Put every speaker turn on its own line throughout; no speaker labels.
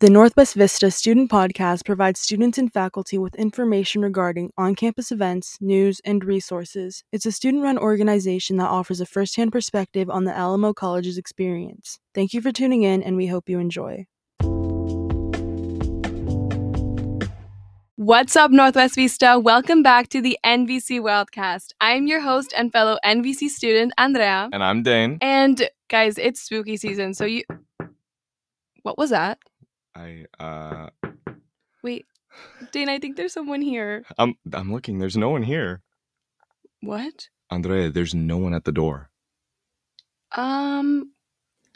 The Northwest Vista Student Podcast provides students and faculty with information regarding on campus events, news, and resources. It's a student run organization that offers a first hand perspective on the Alamo College's experience. Thank you for tuning in, and we hope you enjoy.
What's up, Northwest Vista? Welcome back to the NVC Wildcast. I'm your host and fellow NVC student, Andrea.
And I'm Dane.
And guys, it's spooky season, so you. What was that?
I uh
Wait, Dane, I think there's someone here.
I'm I'm looking. There's no one here.
What?
Andrea, there's no one at the door.
Um,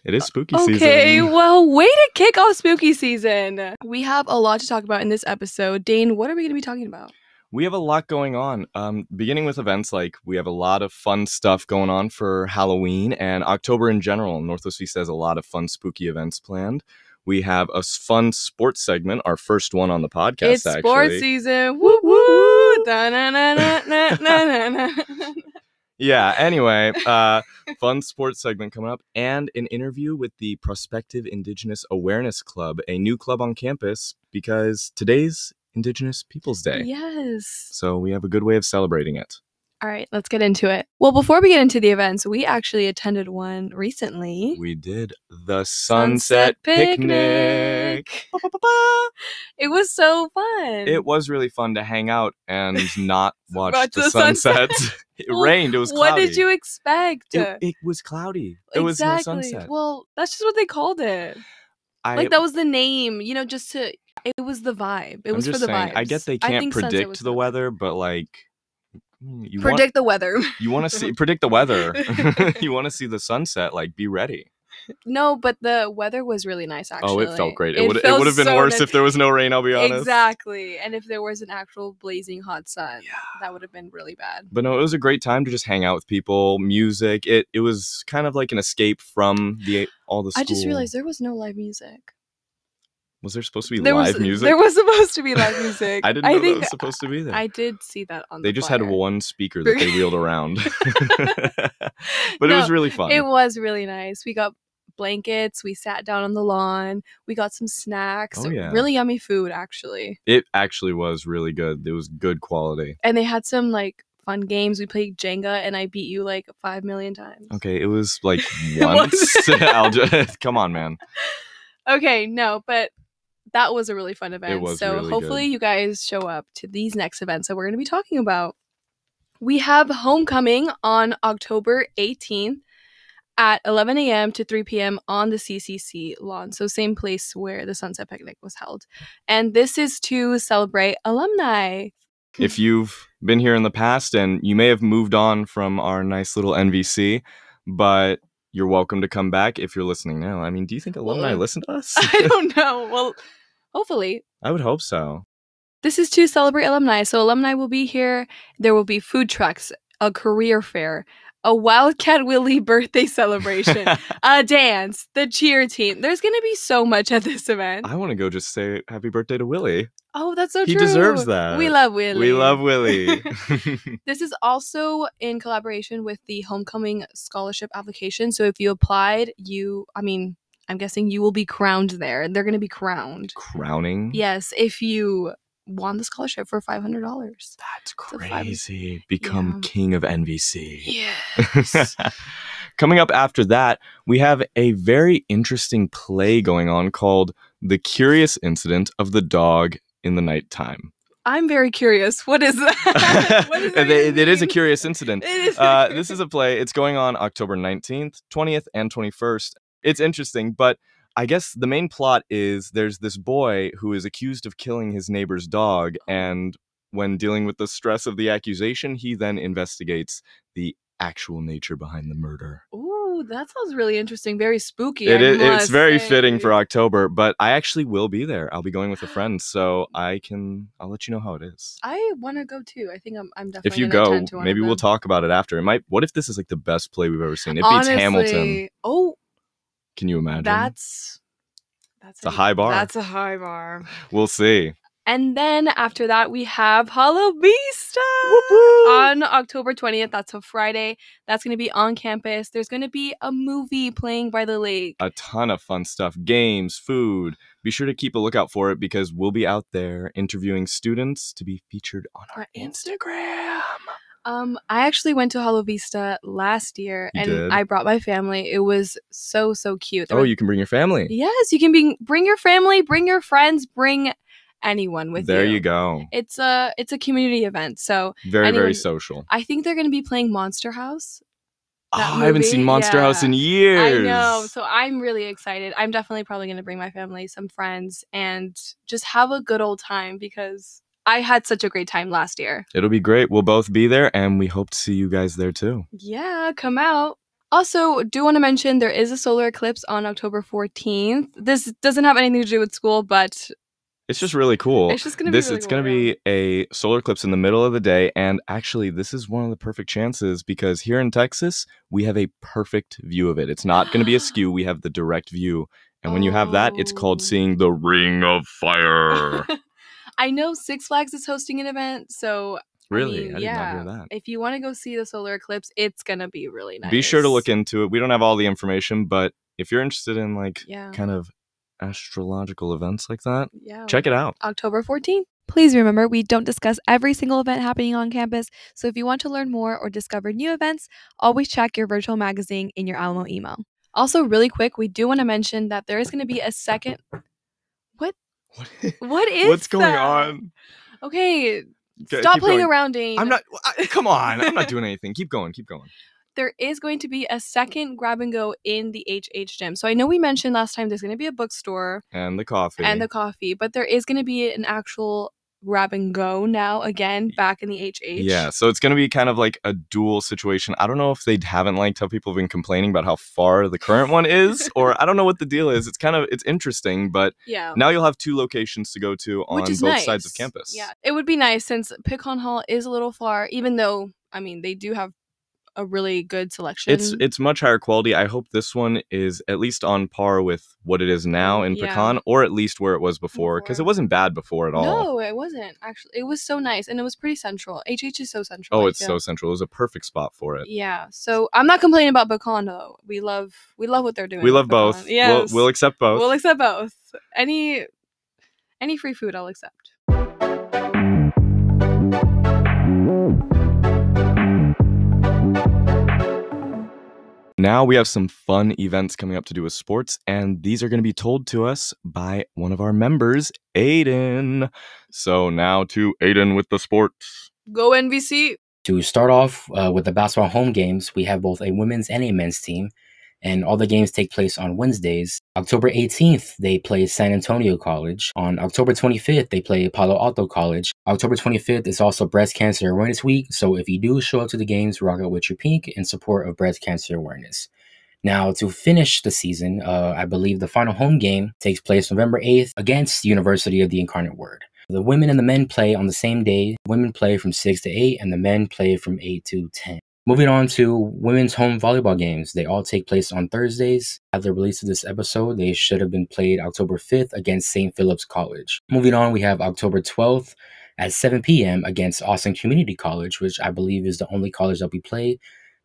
It is spooky season.
okay, well, way to kick off spooky season. We have a lot to talk about in this episode. Dane, what are we going to be talking about?
We have a lot going on. Um, beginning with events like we have a lot of fun stuff going on for Halloween and October in general. Northwest Vista has a lot of fun, spooky events planned. We have a fun sports segment, our first one on the podcast.
it's
actually.
sports season. Woo woo!
Yeah. Anyway, uh, fun sports segment coming up, and an interview with the Prospective Indigenous Awareness Club, a new club on campus because today's Indigenous Peoples Day.
Yes.
So we have a good way of celebrating it.
All right, let's get into it. Well, before we get into the events, we actually attended one recently.
We did the Sunset, Picnic. Ba-ba-ba-ba.
It was so fun.
It was really fun to hang out and not watch
Watch
the,
the
sunset.
sunset.
it
Well,
rained. It was
What did you expect?
It, it was cloudy. It was no sunset.
Well, that's just what they called it.
I,
Like that was the name, you know, just to it was the vibe. It
I'm
was for the vibe.
I get they can't predict the weather, but like mm, you want
predict the weather.
you want to see predict the weather. you want to see the sunset. Like be ready.
no, but the weather was really nice. Actually,
Oh, it felt great. It, would it would have been
so
worse
nice.
if there was no rain. I'll be honest.
Exactly, and if there was an actual blazing hot sun,
Yeah.
that would have been really bad.
But no, it was a great time to just hang out with people, music. It it was kind of like an escape from the all the. School.
I just realized there was no live music.
Was there supposed to be
there
live
was,
music?
There was supposed to be live music.
I didn't know that
think
was supposed to be there.
I did see that on. The.
They
the
just had one speaker that they wheeled around. but it was really fun.
It was really nice. We got blankets. We sat down on the lawn. We got some snacks.
Oh, yeah.
Really yummy food, actually.
It actually was really good. It was good quality.
And they had some like fun games. We played Jenga, and I beat you like five million times.
Okay, it was like once. Just, come on, man.
Okay, no, but that was a really fun event. so
really
hopefully
good.
you guys show up to these next events that we're going to be talking about. We have homecoming on October 18th at 11 a.m. to 3 p.m. on the CCC lawn. So same place where the Sunset Picnic was held. And this is to celebrate alumni.
If you've been here in the past and you may have moved on from our nice little NVC, but you're welcome to come back if you're listening now. I mean, do you think alumni
Well,
listen to us?
I don't know. Well, hopefully
I would hope so.
This is to celebrate alumni. So alumni will be here. There will be food trucks, a career fair, a Wildcat Willie birthday celebration, a dance, the cheer team. There's gonna be so much at this event.
I want to go just say happy birthday to Willie.
Oh, that's so
he
true.
He deserves that.
We love Willie.
We love Willie.
This is also in collaboration with the Homecoming Scholarship application. So if you applied, you, I mean, I'm guessing you will be crowned there. They're gonna be crowned.
Crowning.
Yes, if you won the scholarship for five hundred dollars.
That's
a five-
crazy. Become
Yeah.
king of NVC.
Yes.
Coming up after that, we have a very interesting play going on called The Curious Incident of the Dog in the Nighttime.
I'm very curious. What is that? what does that
it, it is a curious incident.
It is
Uh, this is a play. It's going on October 19th, 20th, and 21st. It's interesting, but I guess the main plot is there's this boy who is accused of killing his neighbor's dog, and when dealing with the stress of the accusation, he then investigates the actual nature behind the murder.
Ooh, that sounds really interesting. Very spooky.
It is, it's very
say.
fitting for October, but I actually will be there. I'll be going with a friend, so I can I'll let you know how it is.
I want to go too. I think I'm. I'm definitely.
If you go, maybe we'll talk about it after. It might. What if this is like the best play we've ever seen? It beats Hamilton.
Oh,
Can you imagine?
that's that's
It's a high bar.
That's a high bar.
We'll see.
And then after that, we have Hallovista on October 20th. That's a Friday. That's going to be on campus. There's going to be a movie playing by the lake.
A ton of fun stuff games, food. Be sure to keep a lookout for it because we'll be out there interviewing students to be featured on our
Our
Instagram.
Um, I actually went to Hallovista last year
You
and
did?
I brought my family. It was so, so cute. There
Oh,
were-
you can bring your family.
Yes, you can bring bring your family, bring your friends, bring anyone with
there
you.
you go.
It's a it's a community event, so
Very,
anyone-
very social.
I think they're going to be playing Monster House.
Oh, I haven't seen? Monster House in years.
I know, so I'm really excited. I'm definitely probably going to bring my family, some friends, and just have a good old time because I had such a great time last year.
It'll be great. We'll both be there, and we hope to see you guys there too.
Yeah, come out. Also, do want to mention there is a solar eclipse on October 14th. This doesn't have anything to do with school, but
It's just really cool.
it's just going to
this
be really
it's
cool,
going to
yeah.
be a solar eclipse in the middle of the day and actually this is one of the perfect chances because here in texas we have a perfect view of it it's not going to be askew we have the direct view and when you have that it's called
Oh.
seeing the ring of fire
I know Six Flags is hosting an event, so
really i,
mean,
did
yeah.
not hear that
if you want to go see the solar eclipse, it's gonna be really nice.
be sure to look into it we don't have all the information but if you're interested in like
Yeah,
kind of astrological events like that
yeah.
check it out
October 14th.
Please remember, we don't discuss every single event happening on campus, so if you want to learn more or discover new events, always check your virtual magazine in your Alamo email.
Also, really quick, we do want to mention that there is going to be a second.
what,
What is
what's going
that?
on
Okay,
Okay,
stop playing
going.
around, Dane.
i'm not I- come on i'm not doing anything keep going keep going
there is going to be a second grab and go in the HH gym. So I know we mentioned last time there's going to be a bookstore
and the coffee
and the coffee, but there is going to be an actual grab and go now again back in the HH.
Yeah, so it's going to be kind of like a dual situation. I don't know if they haven't liked how people have been complaining about how far the current one is, or I don't know what the deal is. It's kind of it's interesting, but
Yeah.
now you'll have two locations to go to on both
nice.
sides of campus.
Yeah, it would be nice since Pecan Hall is a little far, even though I mean they do have a really good selection.
It's it's much higher quality. I hope this one is at least on par with what it is now oh, in
Yeah.
Pecan, or at least where it was before, because it wasn't bad before at all.
no, it wasn't actually. It was so nice and it was pretty central. HH is so central.
oh,
I
it's
feel.
so central. It was a perfect spot for it.
Yeah, so I'm not complaining about Pecan though. We love we love what they're doing.
We love both.
Yeah.
We'll, we'll accept both.
We'll accept both. Any any free food, I'll accept.
Now we have some fun events coming up to do with sports, and these are going to be told to us by one of our members, Aiden. So now to Aiden with the sports.
Go NVC.
To start off uh, with the basketball home games, we have both a women's and a men's team, and all the games take place on Wednesdays. October 18th, they play San Antonio College. On October 25th, they play Palo Alto College. October 25th is also Breast Cancer Awareness Week, so if you do show up to the games, rock out with your pink in support of breast cancer awareness. Now, to finish the season, uh, I believe the final home game takes place November 8th against University of the Incarnate Word. The women and the men play on the same day. Women play from 6 to 8, and the men play from 8 to 10. Moving on to women's home volleyball games. They all take place on Thursdays. At the release of this episode, they should have been played October 5th against St. Philip's College. Moving on, we have October 12th at 7 p.m. against Austin Community College, which I believe is the only college that we play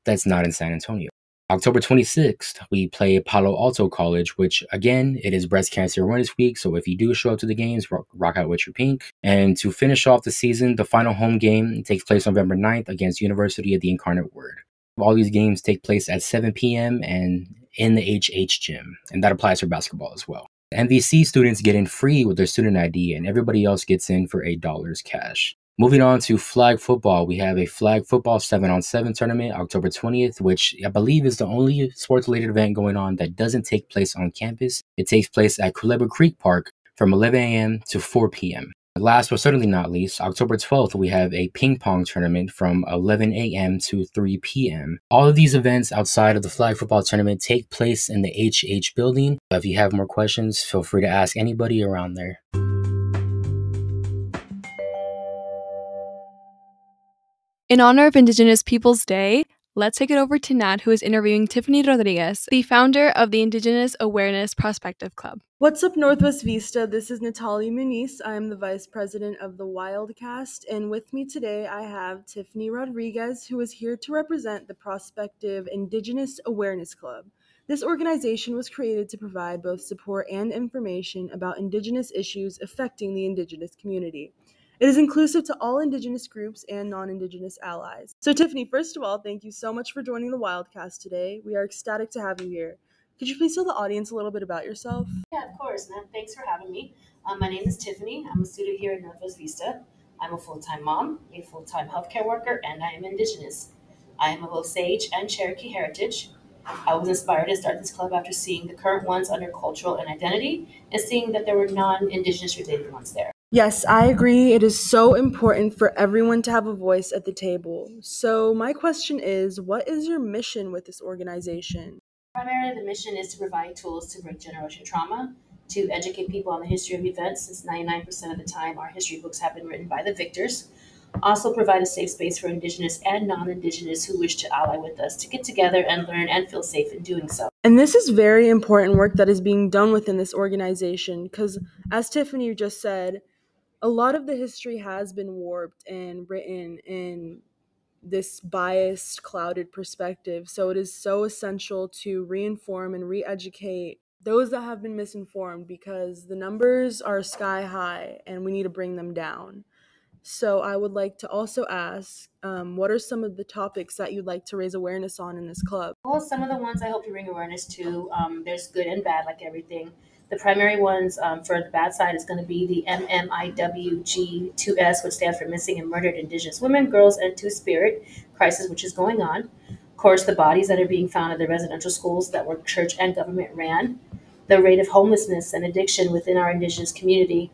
that's not in San Antonio. October 26th, we play Palo Alto College, which again, it is Breast Cancer Awareness Week. So if you do show up to the games, rock, rock out with your pink. And to finish off the season, the final home game takes place November 9th against University of the Incarnate Word. All these games take place at 7 p.m. and in the HH gym, and that applies for basketball as well. NVC students get in free with their student ID, and everybody else gets in for $8 cash. Moving on to flag football, we have a flag football 7 on 7 tournament October 20th, which I believe is the only sports related event going on that doesn't take place on campus. It takes place at Culebra Creek Park from 11 a.m. to 4 p.m. Last but certainly not least, October 12th, we have a ping pong tournament from 11 a.m. to 3 p.m. All of these events outside of the flag football tournament take place in the HH building. If you have more questions, feel free to ask anybody around there.
In honor of Indigenous Peoples Day,
let's take it over to Nat, who is interviewing Tiffany Rodriguez, the founder of the Indigenous Awareness Prospective Club.
What's up, Northwest Vista? This is Natalie Muniz. I am the vice president of the Wildcast, and with me today I have Tiffany Rodriguez, who is here to represent the Prospective Indigenous Awareness Club. This organization was created to provide both support and information about Indigenous issues affecting the Indigenous community. It is inclusive to all Indigenous groups and non Indigenous allies. So, Tiffany, first of all, thank you so much for joining the Wildcast today. We are ecstatic to have you here. Could you please tell the audience a little bit about yourself?
Yeah, of course. Thanks for having me. Um, my name is Tiffany. I'm a student here at Northwest Vista. I'm a full time mom, a full time healthcare worker, and I am Indigenous. I am of Osage and Cherokee heritage. I was inspired to start this club after seeing the current ones under cultural and identity and seeing that there were non Indigenous related ones there.
Yes, I agree. It is so important for everyone to have a voice at the table. So, my question is what is your mission with this organization?
Primarily, the mission is to provide tools to break generation trauma, to educate people on the history of events, since 99% of the time our history books have been written by the victors. Also, provide a safe space for Indigenous and non Indigenous who wish to ally with us to get together and learn and feel safe in doing so.
And this is very important work that is being done within this organization because, as Tiffany just said, a lot of the history has been warped and written in this biased, clouded perspective. So it is so essential to reinform and re educate those that have been misinformed because the numbers are sky high and we need to bring them down. So I would like to also ask, um, what are some of the topics that you'd like to raise awareness on in this club?
Well, some of the ones I hope to bring awareness to, um, there's good and bad, like everything. The primary ones um, for the bad side is going to be the MMIWG2S, which stands for Missing and Murdered Indigenous Women, Girls, and Two Spirit crisis, which is going on. Of course, the bodies that are being found at the residential schools that were church and government ran, the rate of homelessness and addiction within our Indigenous community,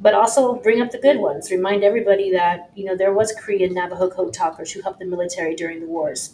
but also bring up the good ones. Remind everybody that you know there was Cree and Navajo code talkers who helped the military during the wars.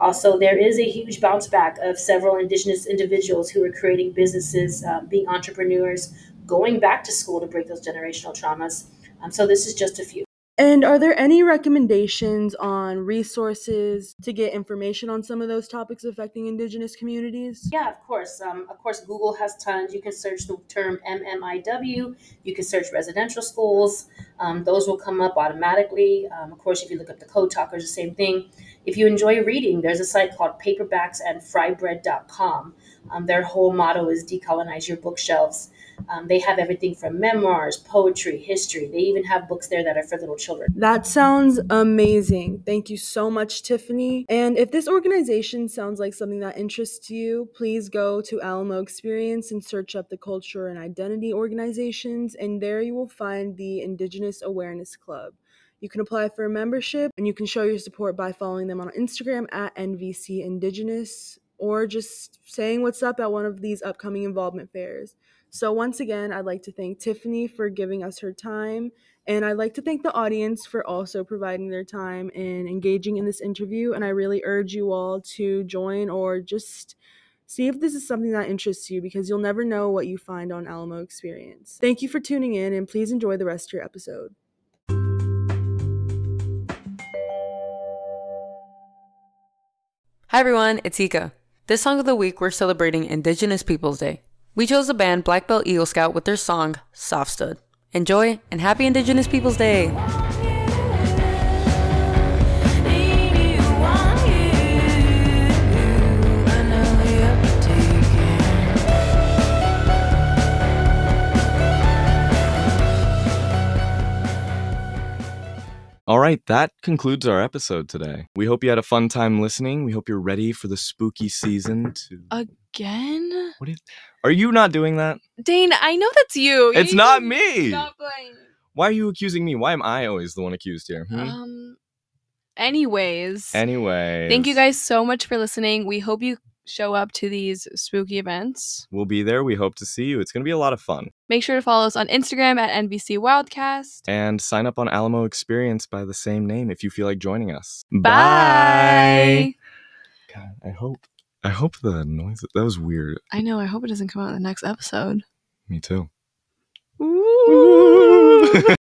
Also, there is a huge bounce back of several Indigenous individuals who are creating businesses, um, being entrepreneurs, going back to school to break those generational traumas. Um, so, this is just a few.
And are there any recommendations on resources to get information on some of those topics affecting Indigenous communities?
Yeah, of course. Um, of course, Google has tons. You can search the term MMIW. You can search residential schools. Um, those will come up automatically. Um, of course, if you look up the code talkers, the same thing. If you enjoy reading, there's a site called paperbacks paperbacksandfrybread.com. Um, their whole motto is decolonize your bookshelves. Um, they have everything from memoirs, poetry, history. They even have books there that are for little children.
That sounds amazing. Thank you so much, Tiffany. And if this organization sounds like something that interests you, please go to Alamo Experience and search up the culture and identity organizations, and there you will find the Indigenous Awareness Club. You can apply for a membership and you can show your support by following them on Instagram at NVC Indigenous or just saying what's up at one of these upcoming involvement fairs. So, once again, I'd like to thank Tiffany for giving us her time. And I'd like to thank the audience for also providing their time and engaging in this interview. And I really urge you all to join or just see if this is something that interests you because you'll never know what you find on Alamo Experience. Thank you for tuning in and please enjoy the rest of your episode.
Hi everyone, it's Ika. This song of the week, we're celebrating Indigenous Peoples Day. We chose the band Black Belt Eagle Scout with their song, Soft Stud. Enjoy and happy Indigenous Peoples Day!
All right, that concludes our episode today. We hope you had a fun time listening. We hope you're ready for the spooky season to
Again?
What is Are you not doing that?
Dane, I know that's you.
It's
You
not me.
Stop playing.
Why are you accusing me? Why am I always the one accused here? Hmm?
Um. Anyways,
anyway,
thank you guys so much for listening. We hope you show up to these spooky events.
We'll be there. We hope to see you. It's going to be a lot of fun.
Make sure to follow us on Instagram at NVC Wildcast.
And sign up on Alamo Experience by the same name if you feel like joining us.
Bye.
God, I hope. I hope the noise. That was weird.
I know. I hope it doesn't come out in the next episode.
Me too.
Ooh.